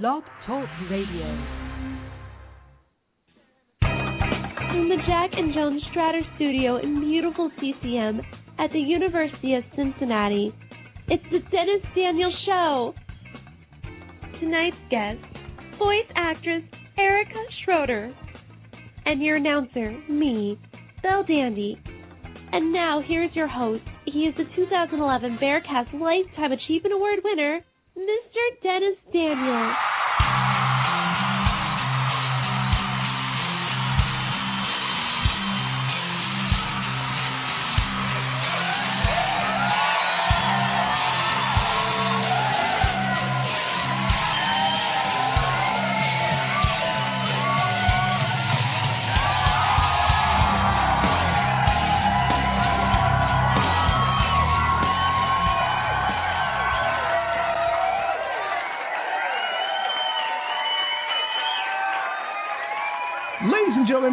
Blog Talk Radio. From the Jack and Joan Stratter Studio in beautiful CCM at the University of Cincinnati, it's the Dennis Daniel Show. Tonight's guest, voice actress Erica Schroeder, and your announcer, me, Belle Dandy. And now here's your host. He is the 2011 Bearcast Lifetime Achievement Award winner, Mr. Dennis Daniel.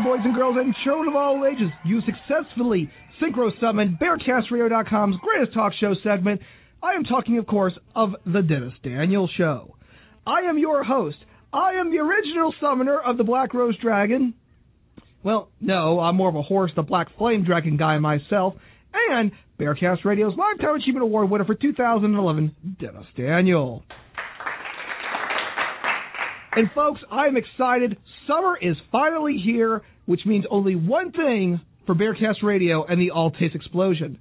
Boys and girls, and children of all ages, you successfully synchro summoned BearcastRadio.com's greatest talk show segment. I am talking, of course, of The Dennis Daniel Show. I am your host. I am the original summoner of the Black Rose Dragon. Well, no, I'm more of a horse, the Black Flame Dragon guy myself, and Bearcast Radio's Lifetime Achievement Award winner for 2011, Dennis Daniel. And folks, I'm excited. Summer is finally here, which means only one thing for Bearcast Radio and the All Taste Explosion.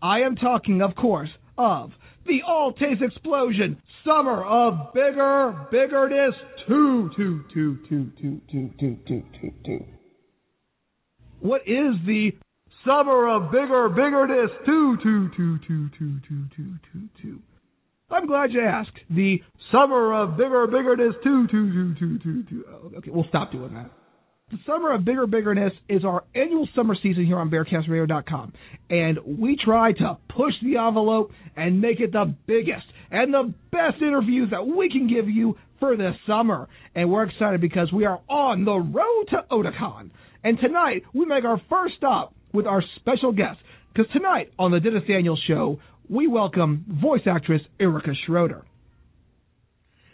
I am talking, of course, of the All Taste Explosion Summer of Bigger Biggerness 2 2 2 2 2 2 2 2 2 2. What is the Summer of Bigger Biggerness 2 2 2 2 2 2 2 2 2? I'm glad you asked. The Summer of Bigger Biggerness 2 2 2 2 2 2. Oh, okay, we'll stop doing that. The Summer of Bigger Biggerness is our annual summer season here on BearcastRadio.com. And we try to push the envelope and make it the biggest and the best interviews that we can give you for this summer. And we're excited because we are on the road to Otakon. And tonight, we make our first stop with our special guest. Because tonight on the Dennis Daniels Show, we welcome voice actress Erica Schroeder.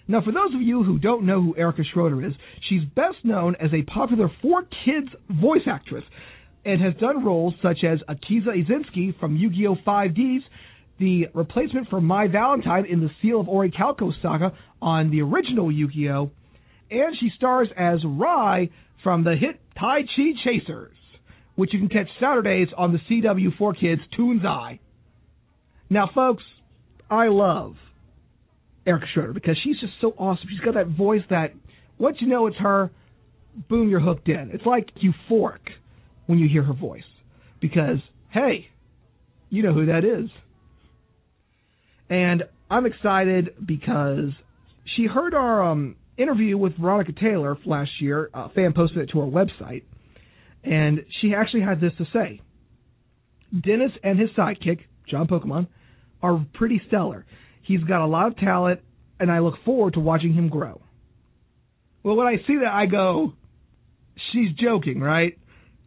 Now, for those of you who don't know who Erica Schroeder is, she's best known as a popular for kids voice actress and has done roles such as Akiza Izinski from Yu Gi Oh! 5Ds, the replacement for Mai Valentine in the Seal of Orichalco saga on the original Yu Gi Oh! and she stars as Rai from the hit Tai Chi Chasers, which you can catch Saturdays on the CW4 Kids Toonzai. Now, folks, I love Erica Schroeder because she's just so awesome. She's got that voice that once you know it's her, boom, you're hooked in. It's like euphoric when you hear her voice because, hey, you know who that is. And I'm excited because she heard our um, interview with Veronica Taylor last year. A fan posted it to our website. And she actually had this to say Dennis and his sidekick, John Pokemon, are pretty stellar. He's got a lot of talent, and I look forward to watching him grow. Well, when I see that, I go, she's joking, right?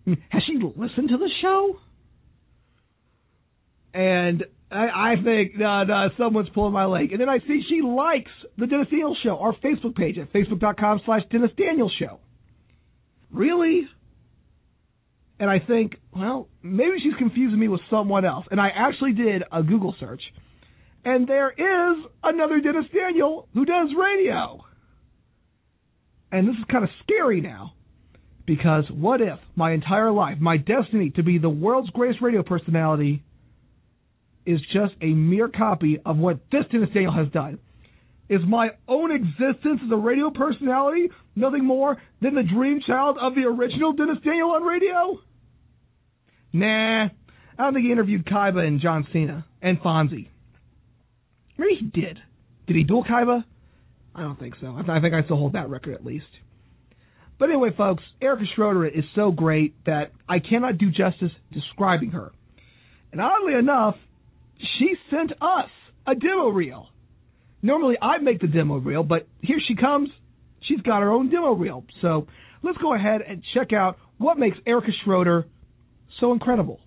Has she listened to the show? And I, I think no, no, someone's pulling my leg. And then I see she likes the Dennis Daniel Show, our Facebook page at facebook.com slash Dennis Daniel Show. Really? And I think, well, maybe she's confusing me with someone else. And I actually did a Google search. And there is another Dennis Daniel who does radio. And this is kind of scary now. Because what if my entire life, my destiny to be the world's greatest radio personality, is just a mere copy of what this Dennis Daniel has done? Is my own existence as a radio personality nothing more than the dream child of the original Dennis Daniel on radio? Nah, I don't think he interviewed Kaiba and John Cena and Fonzie. Maybe he did. Did he duel Kaiba? I don't think so. I, th- I think I still hold that record at least. But anyway, folks, Erica Schroeder is so great that I cannot do justice describing her. And oddly enough, she sent us a demo reel. Normally I make the demo reel, but here she comes. She's got her own demo reel. So let's go ahead and check out what makes Erica Schroeder so incredible.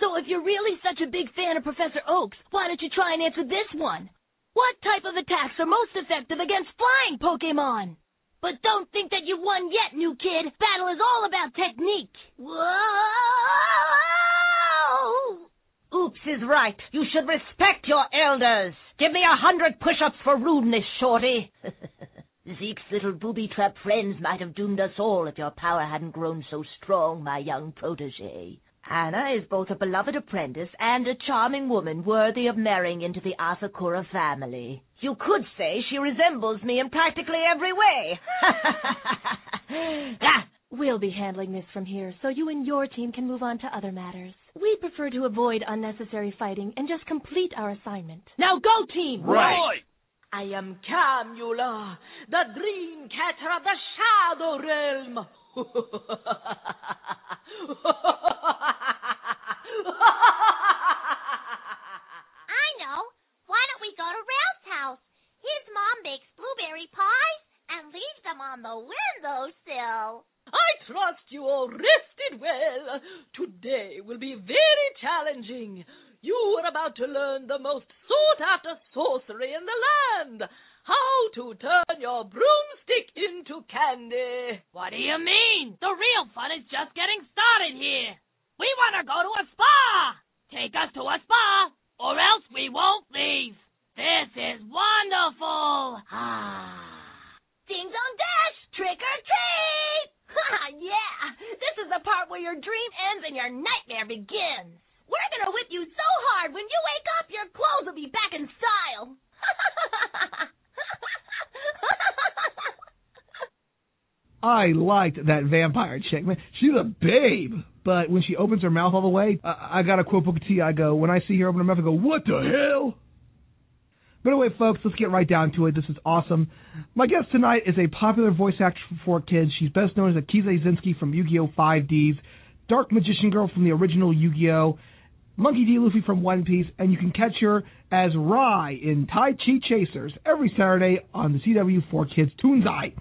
So if you're really such a big fan of Professor Oaks, why don't you try and answer this one? What type of attacks are most effective against flying Pokemon? But don't think that you've won yet, new kid. Battle is all about technique. Whoa! Oops is right. You should respect your elders. Give me a hundred push-ups for rudeness, Shorty. Zeke's little booby-trap friends might have doomed us all if your power hadn't grown so strong, my young protege. Anna is both a beloved apprentice and a charming woman worthy of marrying into the Asakura family. You could say she resembles me in practically every way. ah, we'll be handling this from here, so you and your team can move on to other matters. We prefer to avoid unnecessary fighting and just complete our assignment. Now go, team! Right! I am Camula, the dream catcher of the Shadow Realm. I know. Why don't we go to Ralph's house? His mom bakes blueberry pies and leaves them on the windowsill. I trust you all rested well. Today will be very challenging. You are about to learn the most sought after sorcery in the land. How to turn your broomstick into candy. What do you mean? The real fun is just getting started here. We want to go to a spa. Take us to a spa, or else we won't leave. This is wonderful. Ah. Ding dong dash, trick or treat. yeah, this is the part where your dream ends and your nightmare begins. We're gonna whip you so hard when you wake up, your clothes will be back in style. I liked that vampire chick. Man, she's a babe. But when she opens her mouth all the way, I, I got a quote Booker T. I go, when I see her open her mouth, I go, what the hell? But anyway, folks, let's get right down to it. This is awesome. My guest tonight is a popular voice actress for kids. She's best known as Akiza Izinski from Yu-Gi-Oh! 5Ds, Dark Magician Girl from the original Yu-Gi-Oh!, Monkey D. Luffy from One Piece, and you can catch her as Rai in Tai Chi Chasers every Saturday on the CW 4Kids Toonzai.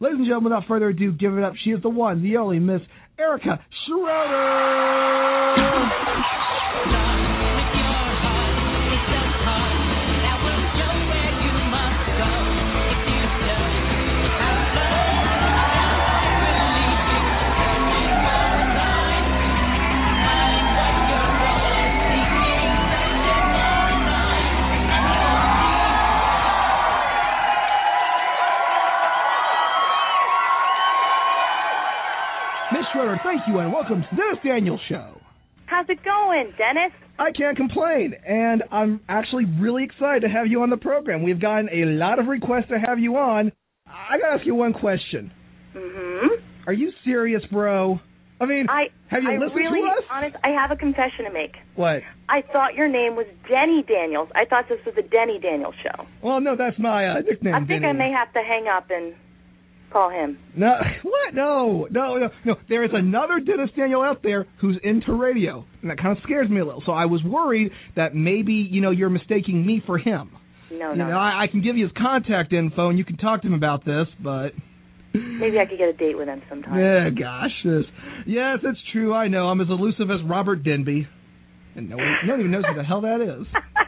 Ladies and gentlemen, without further ado, give it up. She is the one, the only Miss Erica Schroeder. Schroeder, thank you, and welcome to the Dennis Daniels Show. How's it going, Dennis? I can't complain, and I'm actually really excited to have you on the program. We've gotten a lot of requests to have you on. I gotta ask you one question. Mm-hmm. Are you serious, bro? I mean, I have you I listened really, to us? honest, I have a confession to make. What? I thought your name was Denny Daniels. I thought this was the Denny Daniels show. Well, no, that's my uh, nickname. I think Denny. I may have to hang up and call him. No, what? No, no, no, no. There is another Dennis Daniel out there who's into radio, and that kind of scares me a little. So I was worried that maybe you know you're mistaking me for him. No, You no. know, I, I can give you his contact info, and you can talk to him about this, but. Maybe I could get a date with him sometime. Yeah, gosh. Yes, yes, it's true. I know. I'm as elusive as Robert Denby. And no one, no one even knows who the hell that is.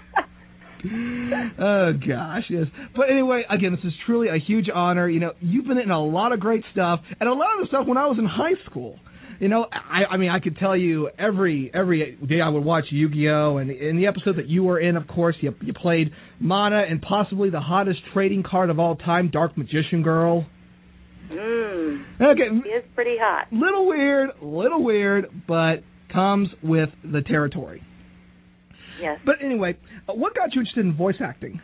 oh, gosh, yes. But anyway, again, this is truly a huge honor. You know, you've been in a lot of great stuff, and a lot of the stuff when I was in high school. You know, I, I mean, I could tell you every every day I would watch Yu-Gi-Oh, and in the episode that you were in, of course, you you played Mana and possibly the hottest trading card of all time, Dark Magician Girl. Mmm. Okay, He is pretty hot. little weird, little weird, but comes with the territory. Yes. But anyway, what got you interested in voice acting?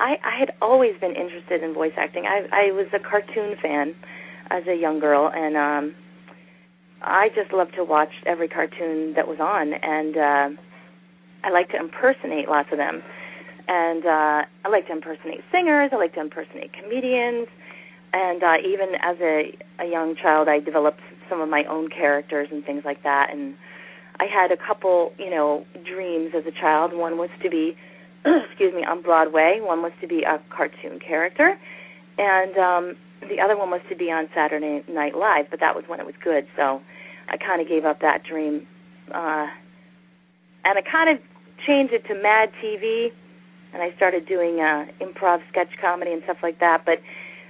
I, I had always been interested in voice acting. I I was a cartoon fan as a young girl, and um, I just loved to watch every cartoon that was on, and uh, I like to impersonate lots of them. And uh, I like to impersonate singers. I like to impersonate comedians, and uh, even as a a young child, I developed some of my own characters and things like that. And I had a couple, you know, dreams as a child. One was to be excuse me, on Broadway. One was to be a cartoon character, and um, the other one was to be on Saturday Night Live. But that was when it was good, so I kind of gave up that dream, uh, and I kind of changed it to Mad TV and I started doing uh, improv sketch comedy and stuff like that. But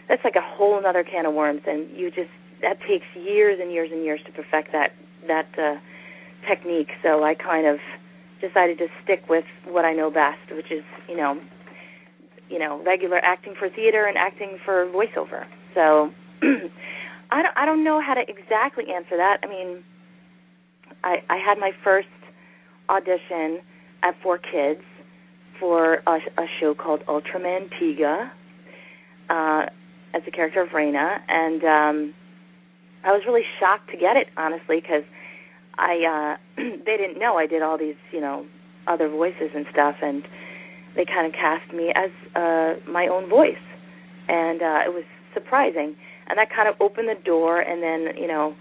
that's like a whole other can of worms, and you just that takes years and years and years to perfect that that uh, technique. So I kind of decided to stick with what I know best, which is you know, you know, regular acting for theater and acting for voiceover. So I don't I don't know how to exactly answer that. I mean, I I had my first audition at Four Kids for a, a show called Ultraman Tiga uh, as the character of Reina, and um, I was really shocked to get it, honestly, because I uh, they didn't know I did all these, you know, other voices and stuff, and they kind of cast me as uh, my own voice, and uh, it was surprising, and that kind of opened the door, and then you know,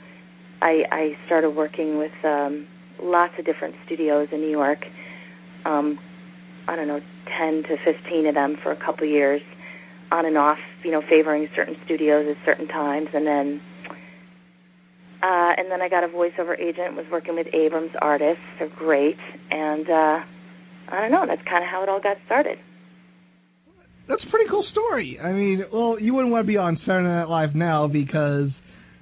I I started working with um, lots of different studios in New York. Um, I don't know, 10 to 15 of them for a couple years, on and off, you know, favoring certain studios at certain times, and then uh, and then I got a voiceover agent. Was working with Abrams artists. They're great, and uh, I don't know. That's kind of how it all got started. That's a pretty cool story. I mean, well, you wouldn't want to be on Saturday Night Live now because,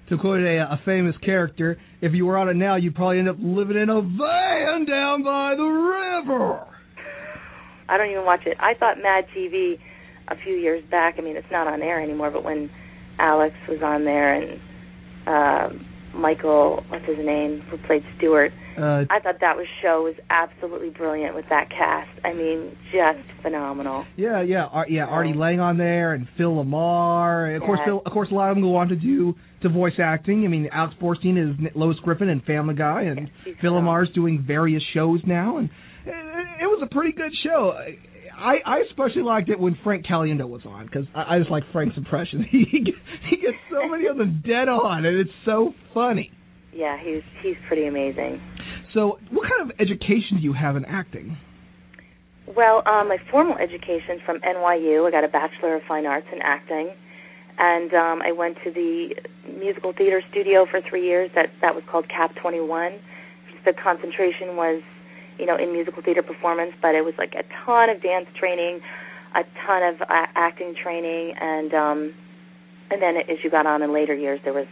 to quote a, a famous character, if you were on it now, you'd probably end up living in a van down by the river. I don't even watch it. I thought Mad TV a few years back. I mean, it's not on air anymore, but when Alex was on there and uh, Michael, what's his name, who played Stewart, Uh, I thought that was show was absolutely brilliant with that cast. I mean, just phenomenal. yeah, yeah, Ar- yeah. Artie Lange on there and Phil LaMarr. Of course, Phil, of course, a lot of them go on to do to voice acting. I mean, Alex Borstein is Lois Griffin and Family Guy, and Phil phenomenal. LaMarr's doing various shows now, and it, it was a pretty good show. I I especially liked it when Frank Caliendo was on because I, I just like Frank's impression. He gets, he gets so many of them dead on, and it's so funny. Yeah, he's he's pretty amazing. So, what kind of education do you have in acting? Well, um, my formal education from NYU, I got a Bachelor of Fine Arts in acting, and um, I went to the musical theater studio for three years. That that was called Cap 21. The concentration was, you know, in musical theater performance, but it was like a ton of dance training, a ton of uh, acting training, and um, and then as you got on in later years, there was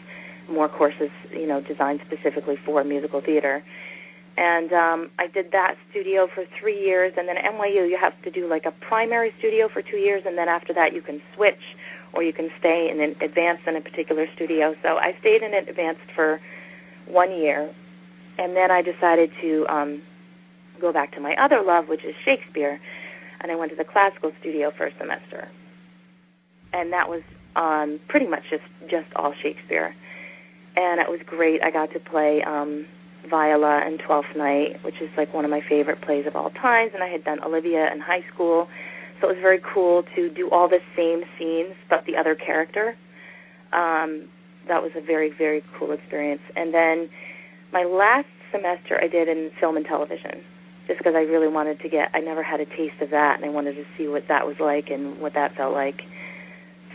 more courses, you know, designed specifically for musical theater and um I did that studio for 3 years and then at NYU you have to do like a primary studio for 2 years and then after that you can switch or you can stay in an advanced in a particular studio. So I stayed in advanced for 1 year and then I decided to um go back to my other love which is Shakespeare and I went to the classical studio for a semester. And that was um pretty much just just all Shakespeare. And it was great. I got to play um Viola and Twelfth Night, which is like one of my favorite plays of all times, and I had done Olivia in high school, so it was very cool to do all the same scenes but the other character. Um, that was a very very cool experience. And then my last semester I did in film and television, just because I really wanted to get. I never had a taste of that, and I wanted to see what that was like and what that felt like.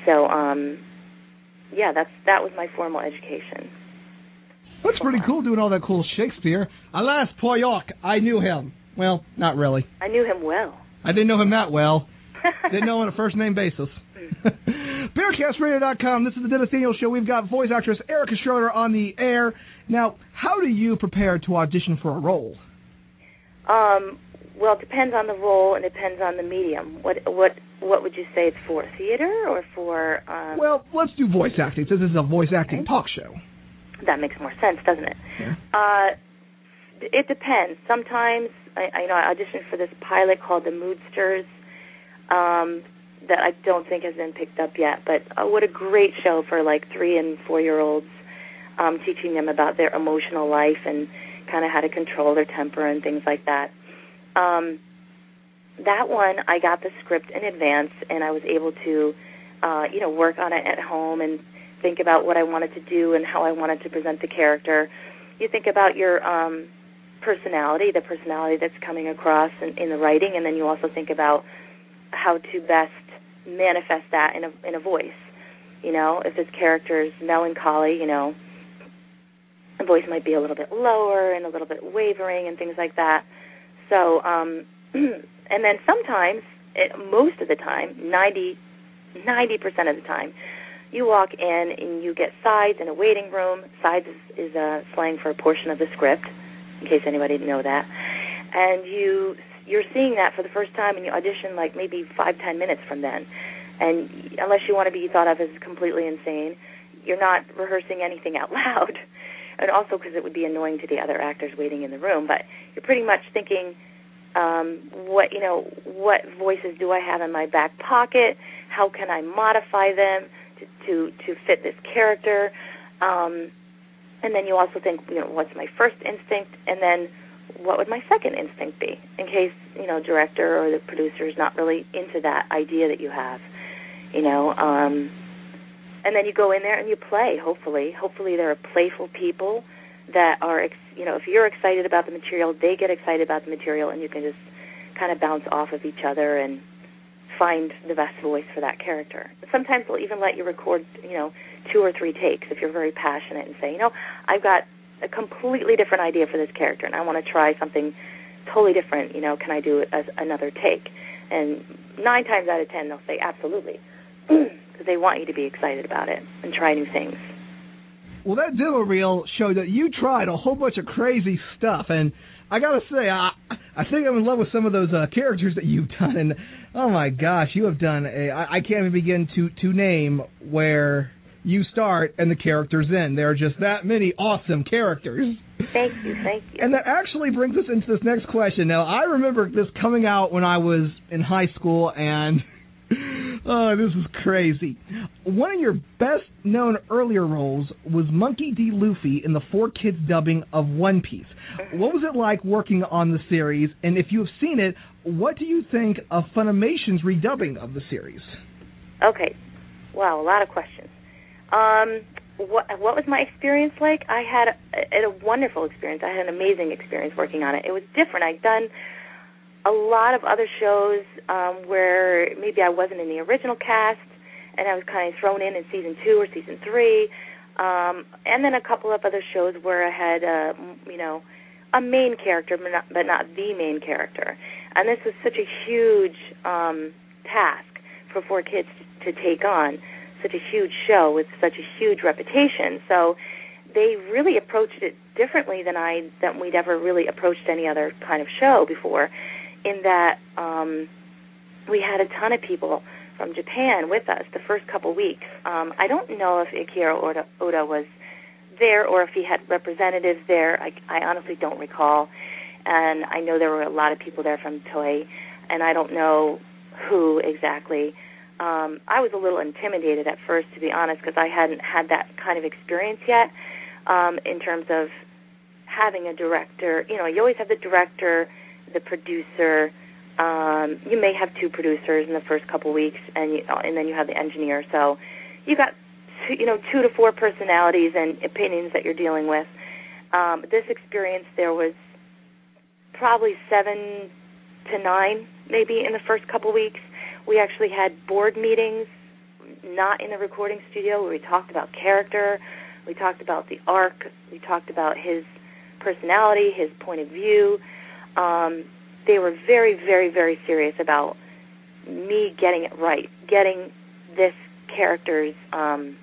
So, um, yeah, that's that was my formal education. That's pretty cool doing all that cool Shakespeare. Alas, poor York, I knew him. Well, not really. I knew him well. I didn't know him that well. Didn't know on a first name basis. BearcastRadio.com. This is the Dennis Daniel Show. We've got voice actress Erica Schroeder on the air. Now, how do you prepare to audition for a role? Um, well, it depends on the role and it depends on the medium. What what what would you say it's for? Theater or for? Um, Well, let's do voice acting since this is a voice acting talk show. that makes more sense, doesn't it? Yeah. Uh, it depends. Sometimes I, I you know I auditioned for this pilot called The Moodsters. Um, that I don't think has been picked up yet, but uh, what a great show for like three and four year olds, um, teaching them about their emotional life and kind of how to control their temper and things like that. Um, that one, I got the script in advance, and I was able to, uh, you know, work on it at home and think about what I wanted to do and how I wanted to present the character. You think about your um, personality, the personality that's coming across in, in the writing, and then you also think about how to best manifest that in a in a voice. You know, if this character is melancholy, you know, the voice might be a little bit lower and a little bit wavering and things like that. So, um, and then sometimes it, most of the time, 90 90% of the time, you walk in and you get sides in a waiting room. Sides is, is a slang for a portion of the script, in case anybody didn't know that. And you you're seeing that for the first time, and you audition like maybe five ten minutes from then. And unless you want to be thought of as completely insane, you're not rehearsing anything out loud. And also because it would be annoying to the other actors waiting in the room, but you're pretty much thinking, um, what you know, what voices do I have in my back pocket? How can I modify them to to, to fit this character? Um, and then you also think, you know, what's my first instinct, and then what would my second instinct be in case you know director or the producer is not really into that idea that you have, you know. Um, and then you go in there and you play. Hopefully, hopefully there are playful people that are, you know, if you're excited about the material, they get excited about the material, and you can just kind of bounce off of each other and find the best voice for that character. Sometimes they'll even let you record, you know, two or three takes if you're very passionate and say, you know, I've got a completely different idea for this character and I want to try something totally different. You know, can I do as another take? And nine times out of ten, they'll say absolutely, because they want you to be excited about it and try new things. Well, that demo reel showed that you tried a whole bunch of crazy stuff, and I gotta say, I I think I'm in love with some of those uh, characters that you've done, and oh my gosh, you have done a I, I can't even begin to to name where you start and the characters end. There are just that many awesome characters. Thank you, thank you. And that actually brings us into this next question. Now, I remember this coming out when I was in high school, and oh, this is crazy. One of your best known earlier roles was Monkey D. Luffy in the 4Kids dubbing of One Piece. What was it like working on the series? And if you have seen it, what do you think of Funimation's redubbing of the series? Okay. Wow, a lot of questions. Um, what what was my experience like? I had a, a wonderful experience. I had an amazing experience working on it. It was different. I'd done a lot of other shows um, where maybe I wasn't in the original cast, and I was kind of thrown in in season two or season three, um, and then a couple of other shows where I had, uh, you know, a main character, but not, but not the main character. And this was such a huge um, task for 4Kids to, to take on such a huge show with such a huge reputation. So they really approached it differently than I than we'd ever really approached any other kind of show before. In that um, we had a ton of people from Japan with us the first couple weeks. Um, I don't know if Akira Oda, Oda was there or if he had representatives there. I, I honestly don't recall. And I know there were a lot of people there from Toei, and I don't know who exactly um, I was a little intimidated at first, to be honest, because I hadn't had that kind of experience yet um, in terms of having a director. You know, you always have the director, the producer. Um, you may have two producers in the first couple weeks, and you, and then you have the engineer. So you got two, you know two to four personalities and opinions that you're dealing with. Um, this experience, there was probably seven to nine, maybe in the first couple weeks we actually had board meetings, not in the recording studio, where we talked about character, we talked about the arc, we talked about his personality, his point of view. Um, they were very, very, very serious about me getting it right, getting this character's. Um,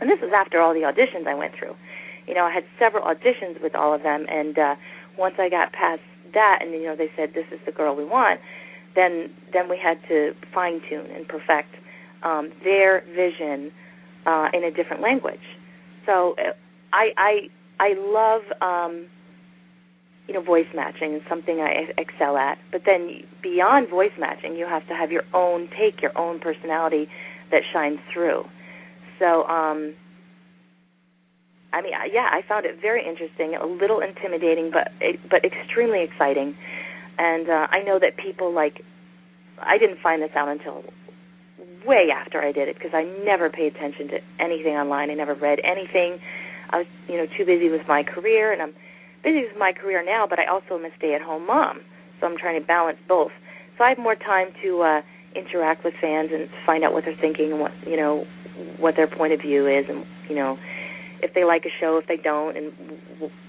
and this was after all the auditions I went through. You know, I had several auditions with all of them, and uh, once I got past that, and you know, they said this is the girl we want then then we had to fine tune and perfect um, their vision uh, in a different language. So uh, I I I love um, you know voice matching is something I excel at. But then beyond voice matching, you have to have your own take, your own personality that shines through. So um, I mean, yeah, I found it very interesting, a little intimidating, but but extremely exciting and uh, I know that people like I didn't find this out until way after I did it because I never paid attention to anything online. I never read anything. I was, you know, too busy with my career, and I'm busy with my career now, but I also am a stay-at-home mom, so I'm trying to balance both. So I have more time to uh, interact with fans and find out what they're thinking and what you know what their point of view is, and you know if they like a show, if they don't, and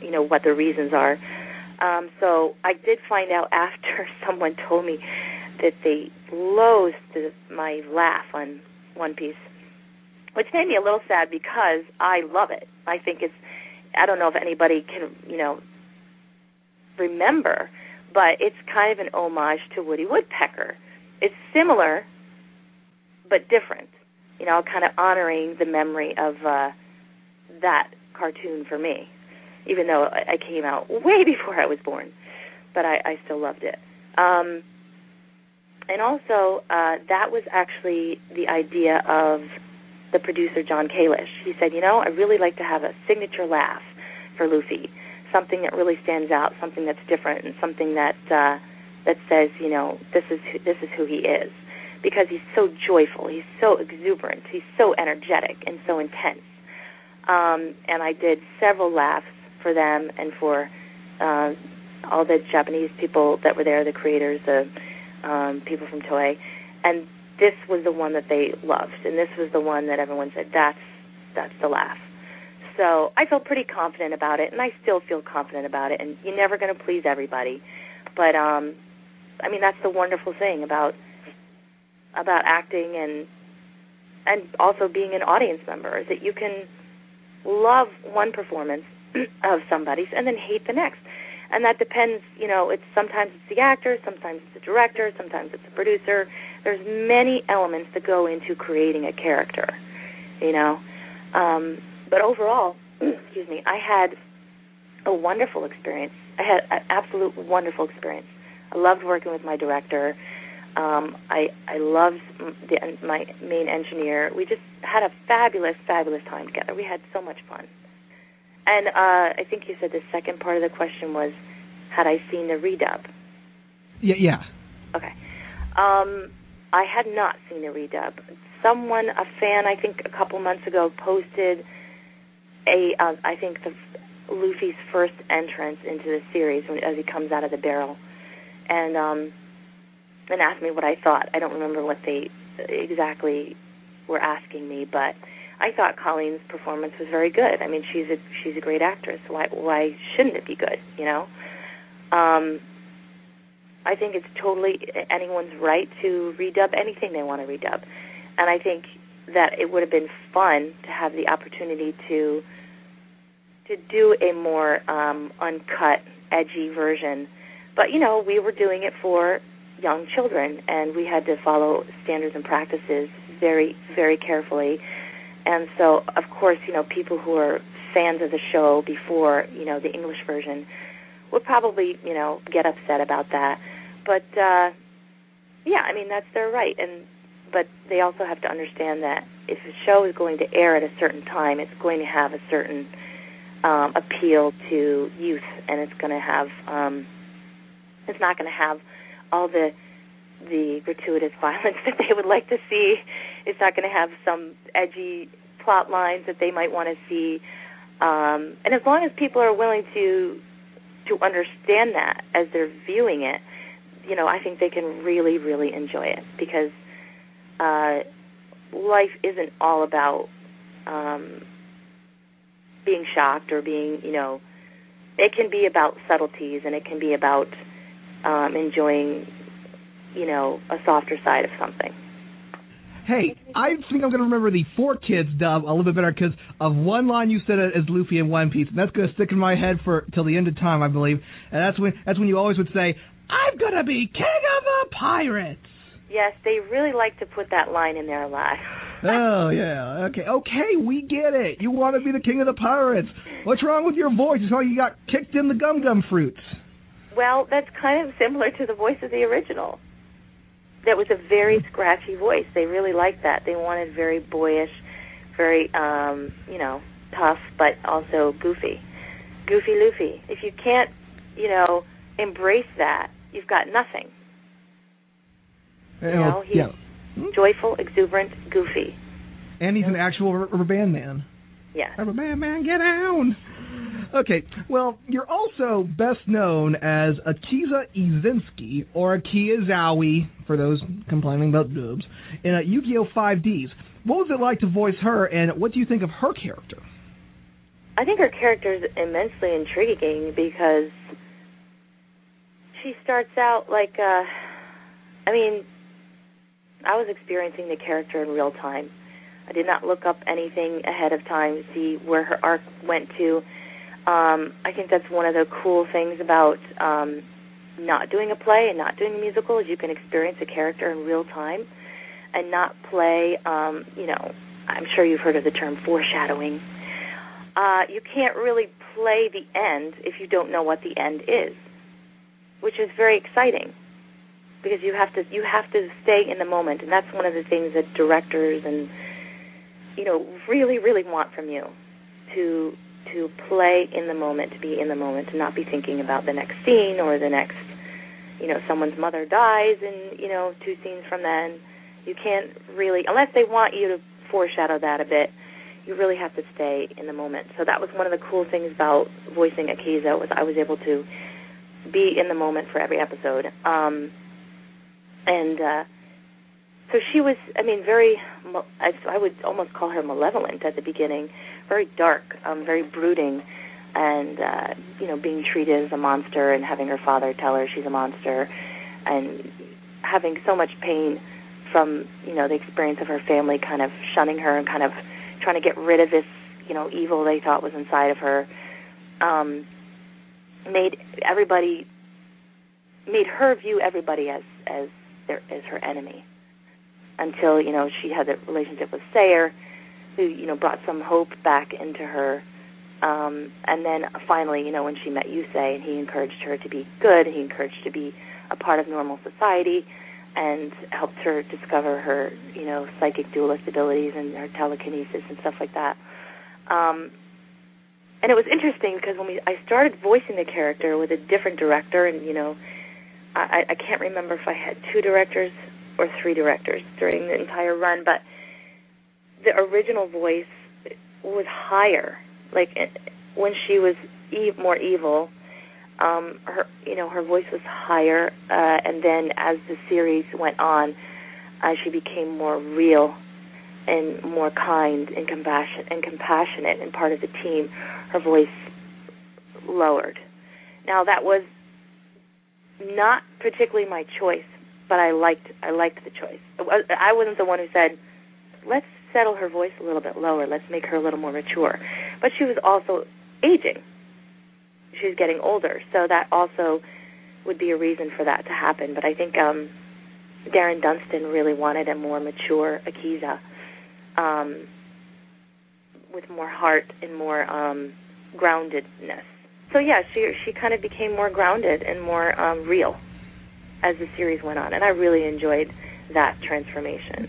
you know what their reasons are. Um, so I did find out after someone told me that they loathed the, my laugh on One Piece, which made me a little sad because I love it. I think it's. I don't know if anybody can, you know, remember, but it's kind of an homage to Woody Woodpecker. It's similar, but different. You know, kind of honoring the memory of uh, that cartoon for me, even though I came out way before I was born, but I, I still loved it. Um, and also, uh, that was actually the idea of the producer John Kalish. He said, you know, I really like to have a signature laugh for Luffy, something that really stands out, something that's different, and something that uh, that says, you know, this is who, this is who he is, because he's so joyful, he's so exuberant, he's so energetic and so intense. Um, and I did several laughs for them and for uh, all the Japanese people that were there, the creators, the um, people from Toei, and this was the one that they loved, and this was the one that everyone said that's that's the laugh. So I felt pretty confident about it, and I still feel confident about it. And you're never going to please everybody, but um, I mean that's the wonderful thing about about acting and and also being an audience member is that you can love one performance of somebody's and then hate the next and that depends you know it's sometimes it's the actor sometimes it's the director sometimes it's the producer there's many elements that go into creating a character you know? Um but overall excuse me i had a wonderful experience. I had an absolute wonderful experience. I loved working with my director. Um i i loved the, my main engineer. We just had a fabulous fabulous time together. We had so much fun. And uh, I think you said the second part of the question was, had I seen the redub? Yeah, yeah. Okay. Um, I had not seen the redub. Someone, a fan, I think a couple months ago, posted a, uh, I think the Luffy's first entrance into the series when, as he comes out of the barrel, and um, and asked me what I thought. I don't remember what they exactly were asking me, but I thought Colleen's performance was very good. I mean, she's a she's a great actress. Why why shouldn't it be good? You know, um, I think it's totally anyone's right to redub anything they want to redub, and I think that it would have been fun to have the opportunity to to do a more um, uncut, edgy version. But you know, we were doing it for young children, and we had to follow standards and practices very, very carefully and so, of course, you know, people who are fans of the show before, you know, the English version would probably, you know, get upset about that. But uh yeah, I mean, that's their right and but they also have to understand that if a show is going to air at a certain time, it's going to have a certain um appeal to youth and it's going to have um it's not going to have all the the gratuitous violence that they would like to see. It's not going to have some edgy plot lines that they might want to see. Um, and as long as people are willing to to understand that as they're viewing it, you know, I think they can really, really enjoy it because uh, life isn't all about um, being shocked or being, you know, it can be about subtleties and it can be about um, enjoying you know, a softer side of something. Hey, I think I'm going to remember the Four Kids dub a little bit better because of one line you said as Luffy in One Piece, and that's going to stick in my head for till the end of time, I believe. And that's when that's when you always would say, "I'm going to be king of the pirates." Yes, they really like to put that line in there a lot. oh yeah, okay, okay, we get it. You want to be the king of the pirates. What's wrong with your voice? It's like you got kicked in the gum gum fruits. Well, that's kind of similar to the voice of the original that was a very scratchy voice. They really liked that. They wanted very boyish, very um, you know, tough but also goofy. Goofy Luffy. If you can't, you know, embrace that, you've got nothing. You know, he's yeah. joyful, exuberant, goofy. And he's an actual rubber band man. Yeah. Rubber band man, get down. Okay, well, you're also best known as Akiza Izinski, or Aki Izayoi, for those complaining about dubs, in uh, Yu-Gi-Oh! 5Ds. What was it like to voice her, and what do you think of her character? I think her character is immensely intriguing because she starts out like a I mean, I was experiencing the character in real time. I did not look up anything ahead of time to see where her arc went to. Um, I think that's one of the cool things about um, not doing a play and not doing a musical is you can experience a character in real time and not play. Um, you know, I'm sure you've heard of the term foreshadowing. Uh, you can't really play the end if you don't know what the end is, which is very exciting. Because you have to you have to stay in the moment, and that's one of the things that directors and you know really really want from you to to play in the moment, to be in the moment, to not be thinking about the next scene or the next you know someone's mother dies and you know two scenes from then. You can't really unless they want you to foreshadow that a bit you really have to stay in the moment. So that was one of the cool things about voicing akiza was i was able to be in the moment for every episode. Um and uh so she was i mean very i would almost call her malevolent at the beginning. Very dark um very brooding. And uh you know being treated as a monster and having her father tell her she's a monster. And having so much pain from you know the experience of her family kind of shunning her and kind of trying to get rid of this you know evil they thought was inside of her. Um made everybody made her view everybody as as their as her enemy. Until you know she had a relationship with Sayer who you know brought some hope back into her. Um and then finally you know when she met Yusei and he encouraged her to be good he encouraged her to be a part of normal society and helped her discover her you know psychic duelist abilities and her telekinesis and stuff like that. Um and it was interesting because when we I started voicing the character with a different director and you know I I can't remember if I had two directors or three directors during the entire run but the original voice was higher. Like when she was eve, more evil um her you know her voice was higher uh and then as the series went on uh, she became more real and more kind and compassionate and compassionate and part of the team her voice lowered. Now that was not particularly my choice but I liked I liked the choice. I wasn't the one who said let's settle her voice a little bit lower. Let's make her a little more mature. But she was also aging. She's getting older, so that also would be a reason for that to happen. But I think um, Darren Dunstan really wanted a more mature Akiza, um, with more heart and more um, groundedness. So yeah, she she kind of became more grounded and more um, real as the series went on, and I really enjoyed that transformation.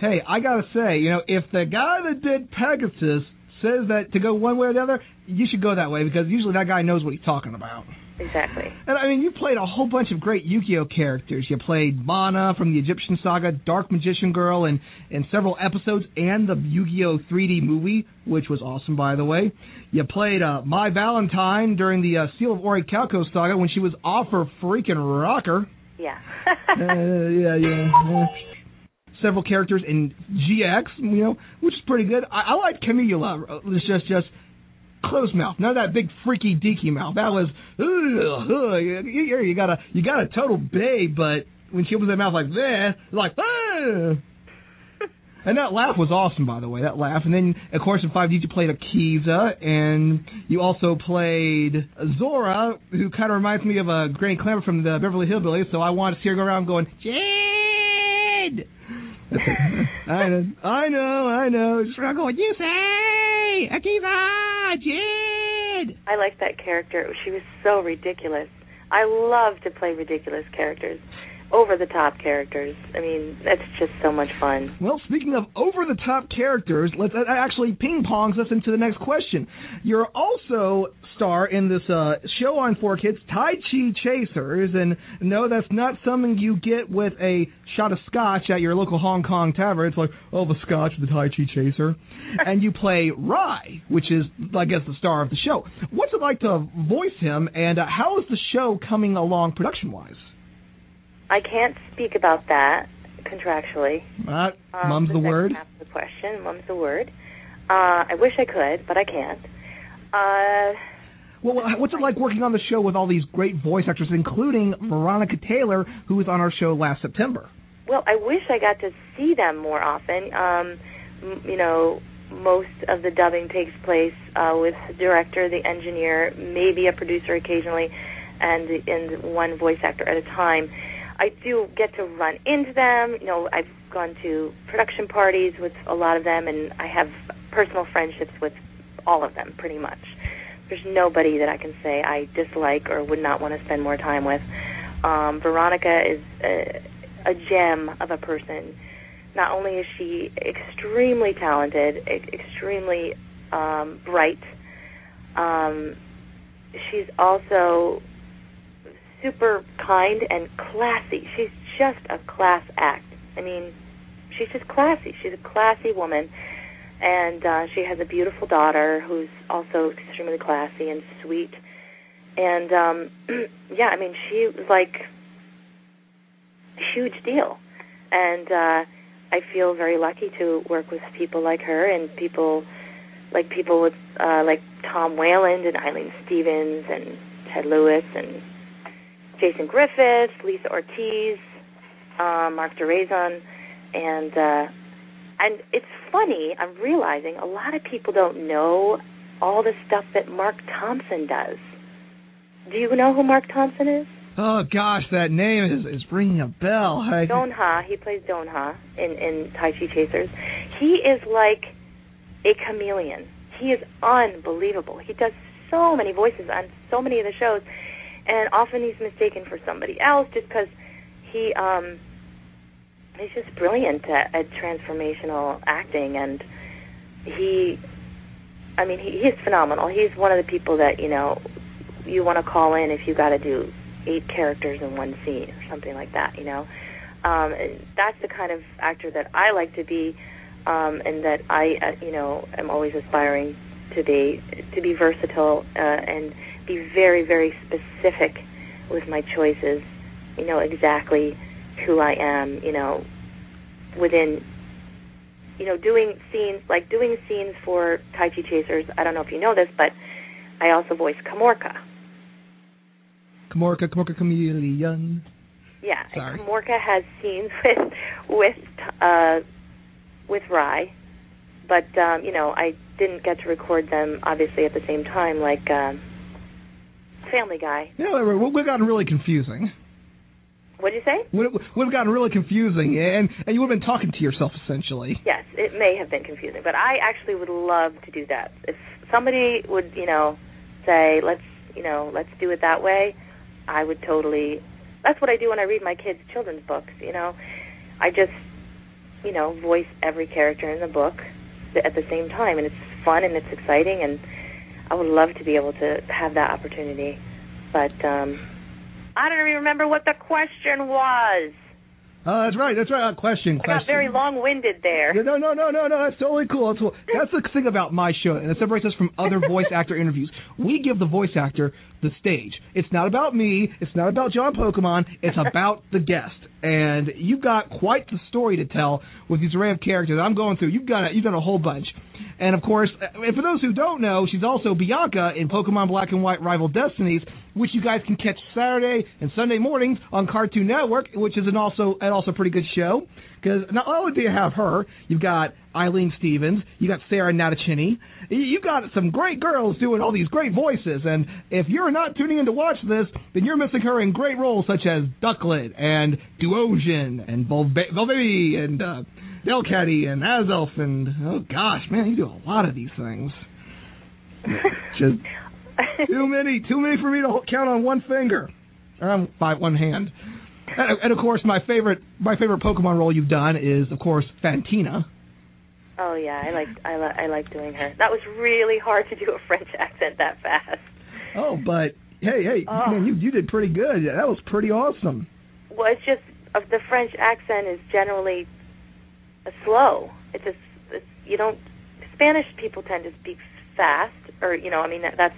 Hey, I gotta say, you know, if the guy that did Pegasus says that to go one way or the other, you should go that way because usually that guy knows what he's talking about. Exactly. And I mean, you played a whole bunch of great Yu-Gi-Oh characters. You played Mana from the Egyptian Saga, Dark Magician Girl, and in several episodes, and the Yu-Gi-Oh 3D movie, which was awesome, by the way. You played uh, Mai Valentine during the uh, Seal of Orichalco Saga when she was off her freaking rocker. Yeah. uh, yeah, yeah several characters in GX, you know, which is pretty good. I, I like Camula. It's just just closed mouth, of that big freaky deaky mouth. That was ugh, you, you got a you got a total babe, but when she opens that mouth like that, like ah. And that laugh was awesome, by the way. That laugh, and then of course in 5D you played Akiza, and you also played Zora, who kind of reminds me of a Granny Clampett from the Beverly Hillbillies. So I want to see her go around going Jed. I know, I know, I know. Struggle. You say, Akiva, Jid. I like that character. She was so ridiculous. I love to play ridiculous characters over the top characters. I mean, that's just so much fun. Well, speaking of over the top characters, let's that actually ping pongs us into the next question. You're also star in this uh, show on 4Kids, Tai Chi Chasers, and no, that's not something you get with a shot of scotch at your local Hong Kong tavern. It's like, oh, the scotch, the Tai Chi Chaser, and you play Rai, which is, I guess, the star of the show. What's it like to voice him, and uh, how is the show coming along production-wise? I can't speak about that contractually. Uh, um, mum's the, word. Half the question. Mum's the word. Uh, I wish I could, but I can't. Uh, Well, what's it like working on the show with all these great voice actors, including Veronica Taylor, who was on our show last September? Well, I wish I got to see them more often. Um, m- you know, most of the dubbing takes place uh, with the director, the engineer, maybe a producer occasionally, and and one voice actor at a time. I do get to run into them. You know, I've gone to production parties with a lot of them, and I have personal friendships with all of them, pretty much. There's nobody that I can say I dislike or would not want to spend more time with. Um, Veronica is a, a gem of a person. Not only is she extremely talented, extremely um, bright, um, she's also super kind and classy. She's just a class act. I mean, she's just classy. She's a classy woman, and uh, she has a beautiful daughter who's also extremely classy and sweet. And um, yeah, I mean, she was like a huge deal, and uh, I feel very lucky to work with people like her and people like people with uh, like Tom Wayland and Eileen Stevens and Ted Lewis and Jason Griffiths, Lisa Ortiz, uh, Marc Diraison, and uh, and it's funny. I'm realizing a lot of people don't know all the stuff that Mark Thompson does. Do you know who Mark Thompson is? Oh gosh, that name is is ringing a bell. I, Donha. He plays Donha in in Tai Chi Chasers. He is like a chameleon. He is unbelievable. He does so many voices on so many of the shows, and often he's mistaken for somebody else just because he um he's just brilliant at, at transformational acting and he I mean he he's phenomenal. He's one of the people that, you know, you want to call in if you got to do eight characters in one scene or something like that, you know. Um that's the kind of actor that I like to be um and that I uh, you know am always aspiring to be to be versatile uh, and be very very specific with my choices, you know exactly who I am, you know, within you know, doing scenes like doing scenes for Tai Chi Chasers. I don't know if you know this, but I also voice Kamorka. Kamorka, Kamorka Chameleon. Yeah, Sorry. and Kamorka has scenes with with uh with Rai, but um, you know, I didn't get to record them obviously at the same time like um Family Guy. We- we've gotten really confusing. What'd you say? We- We've gotten really confusing, and and you would have been talking to yourself essentially. Yes, it may have been confusing, but I actually would love to do that. If somebody would, you know, say, "Let's, you know, let's do it that way," I would totally. That's what I do when I read my kids' children's books. You know, I just, you know, voice every character in the book at the same time, and it's fun and it's exciting, and I would love to be able to have that opportunity. But um I don't even remember what the question was. Uh, that's right. That's right. Uh, question. I question. got very long-winded there. No, no, no, no, no. That's totally cool. That's, cool. that's the thing about my show, and it separates us from other voice actor interviews. We give the voice actor the stage. It's not about me. It's not about John Pokemon. It's about the guest. And you've got quite the story to tell with these array of characters I'm going through. You've got a, you've done a whole bunch. And of course, and for those who don't know, she's also Bianca in Pokemon Black and White Rival Destinies, which you guys can catch Saturday and Sunday mornings on Cartoon Network, which is an also an also pretty good show. Because not only do you have her, you've got Eileen Stevens, you got Sarah Natochenny, you've got some great girls doing all these great voices. And if you're not tuning in to watch this, then you're missing her in great roles such as Ducklett and Duosion and Vullaby and uh, Delcatty and Azelf and oh gosh, man, you do a lot of these things. Just too many, too many for me to count on one finger, or on by one hand. And, and of course, my favorite, my favorite Pokemon role you've done is, of course, Fantina. Oh yeah, I like I like I like doing her. That was really hard to do a French accent that fast. Oh, but hey, hey, Oh. man, you you did pretty good. That was pretty awesome. Well, it's just uh, the French accent is generally uh, slow. It's just it's, you don't Spanish people tend to speak fast, or you know, I mean that, that's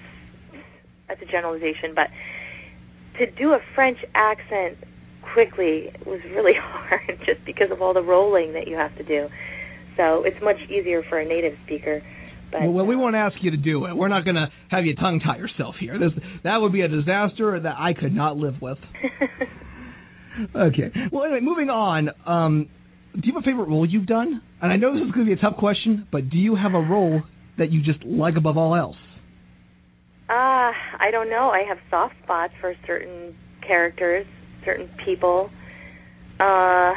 that's a generalization, but to do a French accent quickly was really hard just because of all the rolling that you have to do. So it's much easier for a native speaker. But well, we uh, won't ask you to do it. We're not going to have you tongue tie yourself here. This, that would be a disaster that I could not live with. Okay. Well, anyway, moving on. Um, do you have a favorite role you've done? And I know this is going to be a tough question, but do you have a role that you just like above all else? Uh, I don't know. I have soft spots for certain characters, certain people. Uh,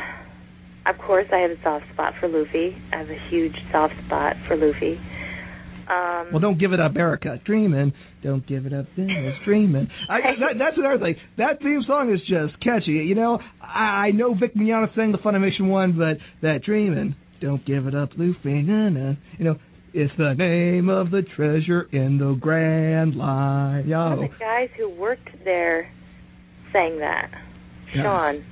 of course, I have a soft spot for Luffy. I have a huge soft spot for Luffy. Um, Well, don't give it up, Erica. Dreaming. Don't give it up, Dennis. Dreaming. I, that, that's another thing. That theme song is just catchy. You know, I, I know Vic Mignogna sang the Funimation one, but that Dreaming. Don't give it up, Luffy. Na, na. You know, it's the name of the treasure in the Grand Line. Yo. the guys who worked there sang that. Yeah. Sean.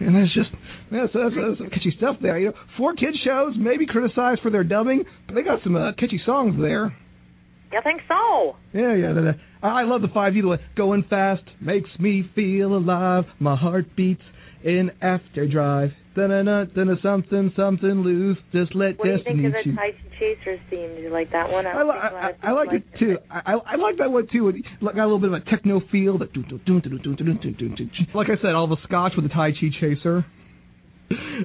And that's just that's, that's, that's some catchy stuff there. You know, four kids shows may be criticized for their dubbing, but they got some uh, catchy songs there. I think so? Yeah, yeah. The, the, I love the five E. the way, Going fast makes me feel alive. My heart beats in after drive. then a nut, da-na, something, something loose. Just let what destiny. What do you think of the Tai Chi Chaser theme? Do you like that one? I, I, I, I like it too. I, I like that one too. It got a little bit of a techno feel. Like I said, all the scotch with the Tai Chi Chaser.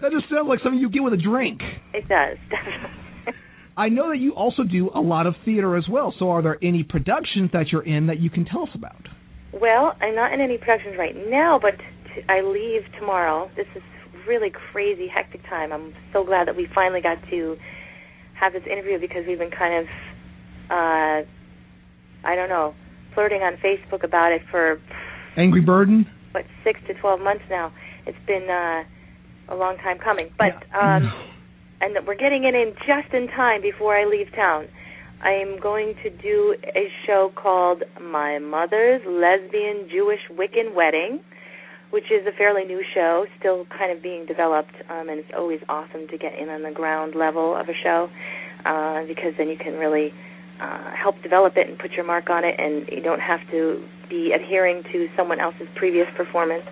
That just sounds like something you get with a drink. It does. I know that you also do a lot of theater as well. So, are there any productions that you're in that you can tell us about? Well, I'm not in any productions right now, but t- I leave tomorrow. This is really crazy, hectic time. I'm so glad that we finally got to have this interview because we've been kind of, uh, I don't know, flirting on Facebook about it for Angry Burden. what six to twelve months now. It's been uh, a long time coming, but Yeah. um, and we're getting it in just in time before I leave town. I am going to do a show called My Mother's Lesbian Jewish Wiccan Wedding, which is a fairly new show, still kind of being developed, um, and it's always awesome to get in on the ground level of a show uh, because then you can really uh, help develop it and put your mark on it, and you don't have to be adhering to someone else's previous performance.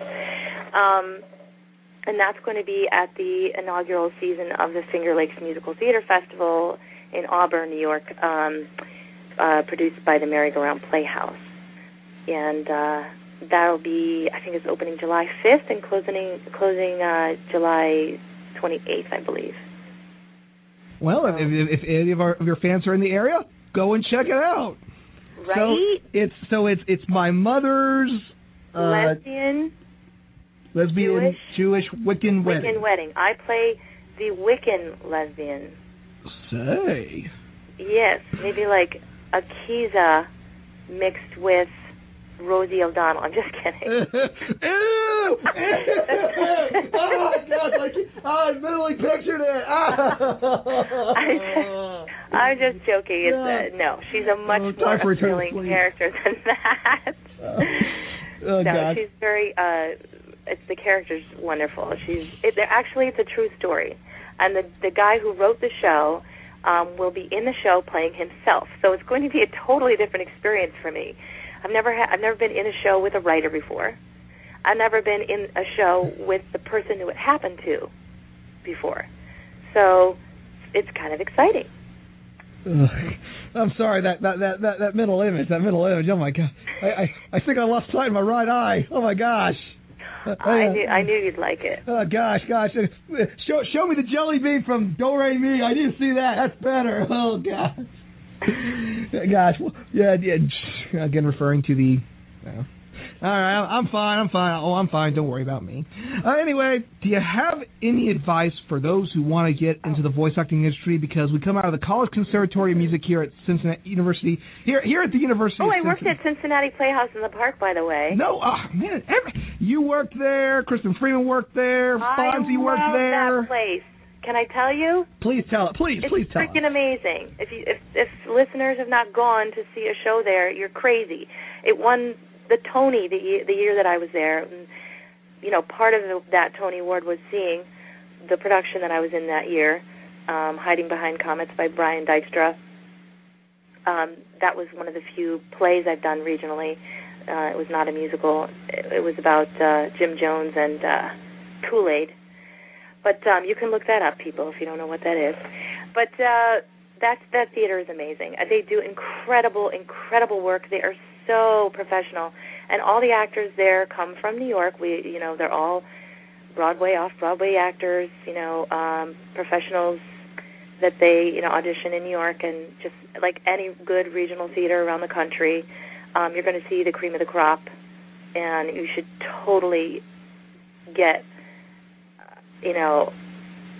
Um, and that's going to be at the inaugural season of the Finger Lakes Musical Theater Festival in Auburn, New York, um, uh, produced by the Merry-Go-Round Playhouse. And uh, that'll be, I think it's opening July 5th and closing closing uh, July 28th, I believe. Well, if, if, if any of, our, of your fans are in the area, go and check it out. Right? So it's so it's it's my mother's uh, Lesbian lesbian Jewish, Wiccan wedding. Wiccan wedding. I play the Wiccan lesbian. Say. Yes, maybe like a Akiza mixed with Rosie O'Donnell. I'm just kidding. Ew! oh my gosh! I, I mentally pictured it. I'm just, I'm just joking. It's uh, no, she's a much Oh, more time for return to appealing character than that. oh no, God. she's very. uh It's the character's wonderful. She's it, actually it's a true story, and the the guy who wrote the show um will be in the show playing himself. So it's going to be a totally different experience for me. I've never ha- I've never been in a show with a writer before. I've never been in a show with the person who it happened to before. So it's kind of exciting. Ugh. I'm sorry that that that that, that middle image, that middle image. Oh my God! I I, I think I lost sight of my right eye. Oh my gosh! Uh, I uh, knew I knew you'd like it. Oh gosh, gosh! Show show me the jelly bean from Do Re Mi. I need to see that. That's better. Oh gosh. Gosh, well, yeah, yeah. Again, referring to the. Uh, all right, I'm fine. I'm fine. Oh, I'm fine. Don't worry about me. Uh, anyway, do you have any advice for those who want to get into the voice acting industry? Because we come out of the College Conservatory of Music here at Cincinnati University. Here, here at the University. Oh, I worked at Cincinnati Playhouse in the Park, by the way. No, oh man, every, you worked there. Kristen Freeman worked there. Fonzie worked love there. that place. Can I tell you? Please tell it. Please, It's please tell It's freaking amazing. If you if if listeners have not gone to see a show there, you're crazy. It won the Tony the year, the year that I was there. And, you know, part of the, that Tony Award was seeing the production that I was in that year, um, Hiding Behind Comets by Brian Dykstra. Um, that was one of the few plays I've done regionally. Uh, it was not a musical. It, it was about uh, Jim Jones and uh, Kool Aid. But um, you can look that up, people, if you don't know what that is. But uh, that that theater is amazing. Uh, They do incredible, incredible work. They are so professional, and all the actors there come from New York. We, you know, they're all Broadway, off Broadway actors. You know, um, professionals that they, you know, audition in New York, and just like any good regional theater around the country, um, you're going to see the cream of the crop, and you should totally get, you know,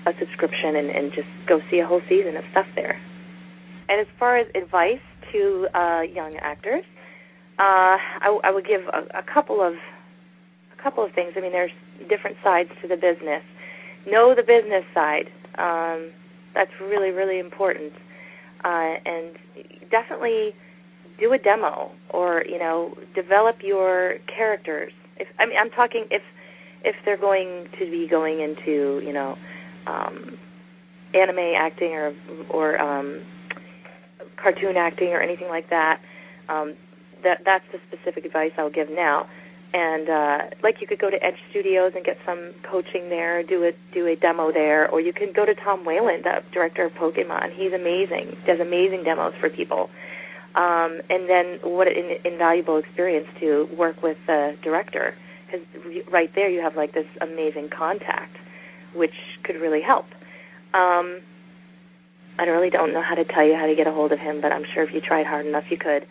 a subscription and, and just go see a whole season of stuff there. And as far as advice to uh, young actors, uh, I, I would give a, a couple of a couple of things. I mean, there's different sides to the business. Know the business side. Um, that's really really important. Uh, and definitely do a demo or you know develop your characters. If I mean, I'm talking if if they're going to be going into you know um, anime acting or or um, cartoon acting or anything like that. Um, that that's the specific advice I'll give now. And uh, like you could go to Edge Studios and get some coaching there, do a do a demo there, or you can go to Tom Wayland, the director of Pokemon. He's amazing, does amazing demos for people. Um, and then what an invaluable experience to work with the director, because right there you have like this amazing contact, which could really help. Um, I really don't know how to tell you how to get a hold of him, but I'm sure if you tried hard enough, you could.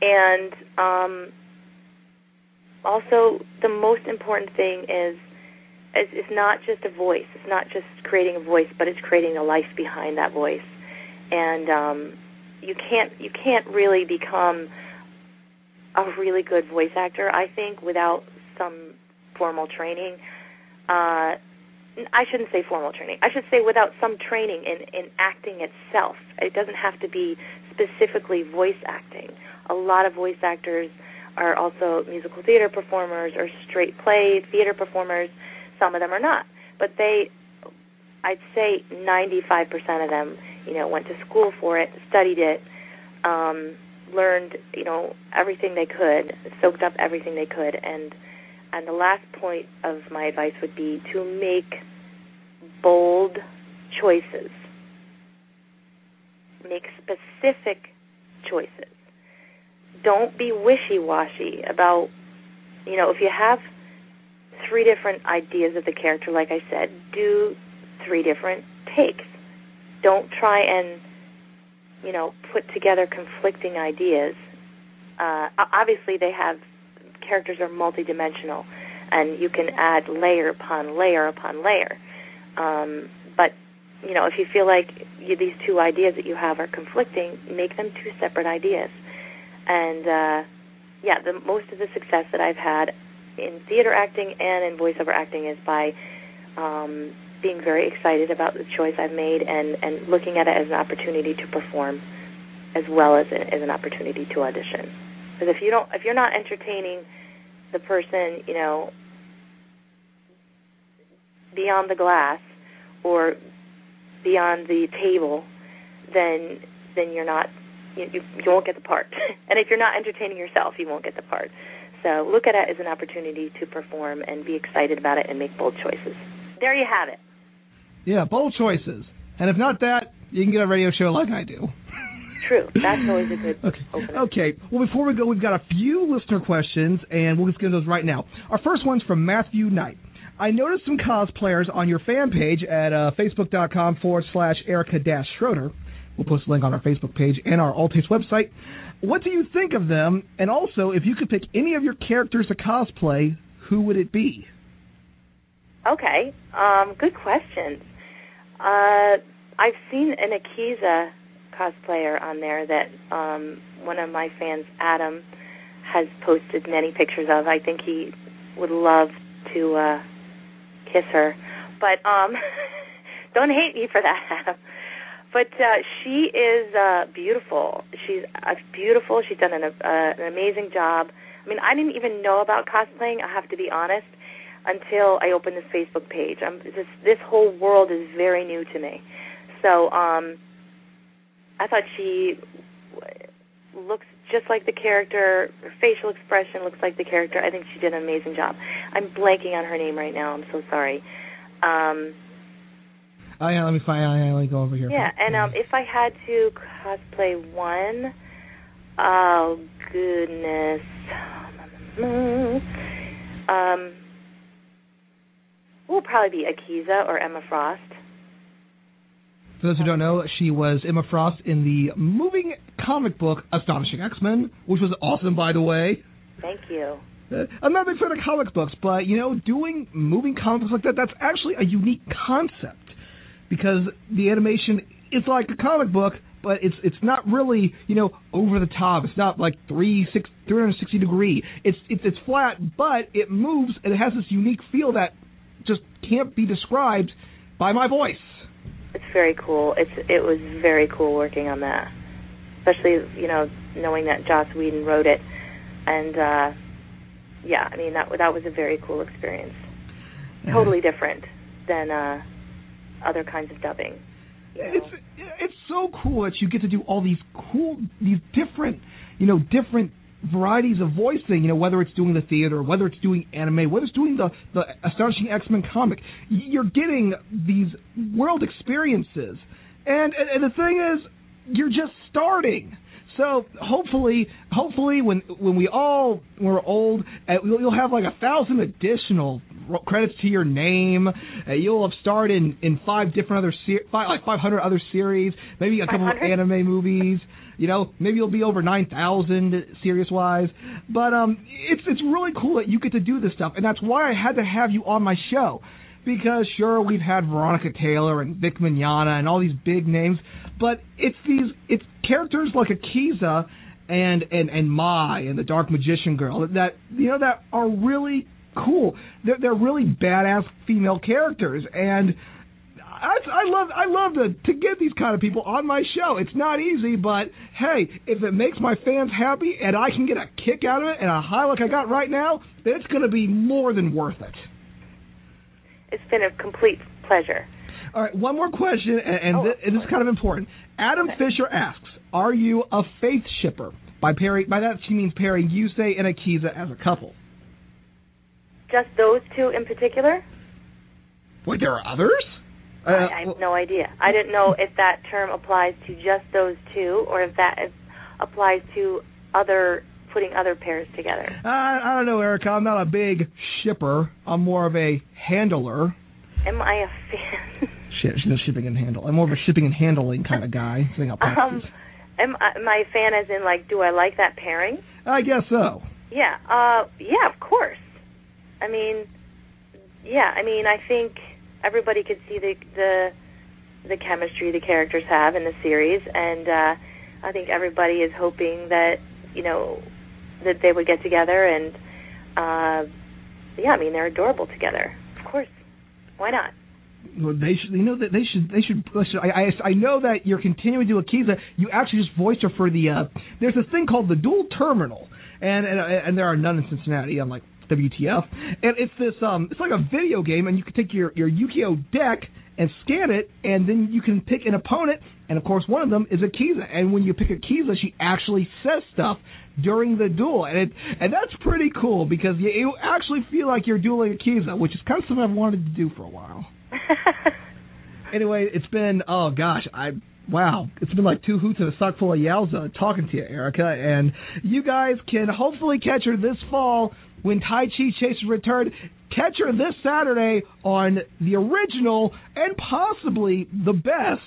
And um, also, the most important thing is, is it's not just a voice. It's not just creating a voice, but it's creating a life behind that voice. And um, you can't you can't really become a really good voice actor, I think, without some formal training. Uh, I shouldn't say formal training. I should say without some training in in acting itself. It doesn't have to be specifically voice acting. A lot of voice actors are also musical theater performers or straight play theater performers. Some of them are not, but they, I'd say, 95% of them, you know, went to school for it, studied it, um, learned, you know, everything they could, soaked up everything they could, and and the last point of my advice would be to make bold choices. Make specific choices. Don't be wishy-washy about, you know, if you have three different ideas of the character, like I said, do three different takes. Don't try and, you know, put together conflicting ideas. Uh, obviously, they have characters are multidimensional, and you can add layer upon layer upon layer. Um, but you know, if you feel like you, these two ideas that you have are conflicting, make them two separate ideas. And uh, yeah, the most of the success that I've had in theater acting and in voiceover acting is by um, being very excited about the choice I've made and and looking at it as an opportunity to perform, as well as, a, as an opportunity to audition. Because if you don't, if you're not entertaining the person, you know, beyond the glass or beyond the table, then then you're not you, you, won't get the part. and if you're not entertaining yourself, you won't get the part. So look at it as an opportunity to perform and be excited about it and make bold choices. There you have it. Yeah, bold choices. And if not that, you can get a radio show like I do. True. That's always a good okay. opener. Okay. Well, before we go, we've got a few listener questions, and we'll just get those right now. Our first one's from Matthew Knight. I noticed some cosplayers on your fan page at uh, facebook.com forward slash Erica Dash Schroeder. We'll post a link on our Facebook page and our All Taste website. What do you think of them? And also, if you could pick any of your characters to cosplay, who would it be? Okay. Um, good questions. Uh, I've seen an Akiza cosplayer on there that um, one of my fans, Adam, has posted many pictures of. I think he would love to uh, kiss her, but um, don't hate me for that, Adam. But uh, she is uh, beautiful. She's uh, beautiful. She's done an, uh, an amazing job. I mean, I didn't even know about cosplaying. I have to be honest until I opened this Facebook page. I'm, this this whole world is very new to me. So um, I thought she looks just like the character. Her facial expression looks like the character. I think she did an amazing job. I'm blanking on her name right now. I'm so sorry. Um, Oh yeah, let me find. I let me go over here. Yeah, and um, if I had to cosplay one, oh goodness, um, will probably be Akiza or Emma Frost. For those who don't know, she was Emma Frost in the moving comic book Astonishing X-Men, which was awesome, by the way. Thank you. Uh, I'm not a big fan of comic books, but you know, doing moving comic books like that—that's actually a unique concept because the animation is like a comic book, but it's it's not really you know over the top. It's not like three six 360 degree. It's it's it's flat, but it moves and it has this unique feel that just can't be described by my voice. It's very cool. It's it was very cool working on that, especially you know knowing that Joss Whedon wrote it, and uh yeah, I mean that that was a very cool experience. Totally different than uh other kinds of dubbing. you know. It's it's so cool that you get to do all these cool, these different, you know, different varieties of voicing. You know, whether it's doing the theater, whether it's doing anime, whether it's doing the the astonishing X Men comic, you're getting these world experiences. And, and the thing is, you're just starting. So hopefully, hopefully, when when we all we're old, uh, you'll you'll have like a thousand additional credits to your name. Uh, you'll have starred in in five different other ser- five, like five hundred other series, maybe a couple of anime movies. You know, maybe you'll be over nine thousand serious wise. But um, it's it's really cool that you get to do this stuff, and that's why I had to have you on my show. Because sure, we've had Veronica Taylor and Vic Mignogna and all these big names, but it's these it's characters like Akiza and and and Mai and the Dark Magician Girl that you know that are really cool. They're they're really badass female characters, and I, I love I love to to get these kind of people on my show. It's not easy, but hey, if it makes my fans happy and I can get a kick out of it and a high like I got right now, then it's going to be more than worth it. It's been a complete pleasure. All right, one more question, and, and, Oh, thi- and this is kind of important. Adam Fisher asks, "Are you a faith shipper?" By pairing, by that she means pairing Yusei and Akiza as a couple. Just those two in particular? Wait, there are others? Uh, I, I have no idea. I didn't know if that term applies to just those two, or if that is, applies to other putting other pairs together. Uh, I don't know, Erica. I'm not a big shipper. I'm more of a handler. Am I a fan? Shit, she knows shipping and handle. I'm more of a shipping and handling kind of guy. I think I'll pass um, am I, am I a fan as in like, do I like that pairing? I guess so. Yeah, uh, yeah, of course. I mean, yeah, I mean, I think everybody could see the the the chemistry the characters have in the series, and uh, I think everybody is hoping that you know that they would get together, and uh, yeah, I mean, they're adorable together. Of course, why not? Well, they should. You know that they should. They should. should- I, I I know that you're continuing to do Akiza. You actually just voiced her for the. Uh, there's a thing called the Duel Terminal, and and and there are none in Cincinnati. I'm like WTF, and it's this. Um, it's like a video game, and you can take your your Yu-Gi-Oh deck and scan it, and then you can pick an opponent, and of course one of them is Akiza. And when you pick Akiza, she actually says stuff during the duel, and it and that's pretty cool because you, you actually feel like you're dueling Akiza, which is kind of something I've wanted to do for a while. Anyway, it's been oh gosh, I wow, it's been like two hoots and a sock full of yowza talking to you, Erica, and you guys can hopefully catch her this fall when Tai Chi Chasers return. Catch her this Saturday on the original and possibly the best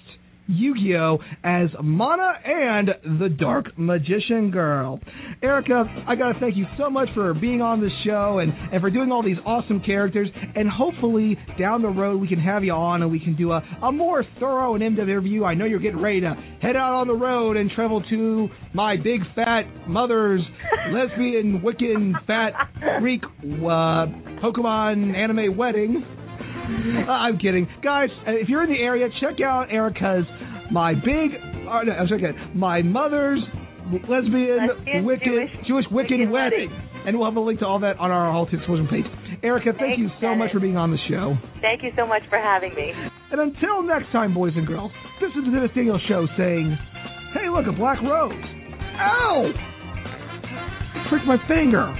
Yu-Gi-Oh as Mana and the Dark Magician Girl. Erica, I gotta thank you so much for being on the show and, and for doing all these awesome characters. And hopefully down the road we can have you on and we can do a, a more thorough and in-depth interview. I know you're getting ready to head out on the road and travel to my big fat mother's lesbian Wiccan fat Greek uh, Pokemon anime wedding. Uh, I'm kidding, guys. uh, If you're in the area, check out Erica's my big. Uh, no, I'm sorry, my mother's lesbian, Lesbian Wiccan Jewish Wiccan Wiccan wedding. wedding. and we'll have a link to all that on our Alt Explosion page. Erica, thank Thanks, you so much for being on the show. Thank you so much for having me. And until next time, boys and girls, this is the Dennis Daniel Show saying, "Hey, look, a black rose. Ow! Pricked my finger."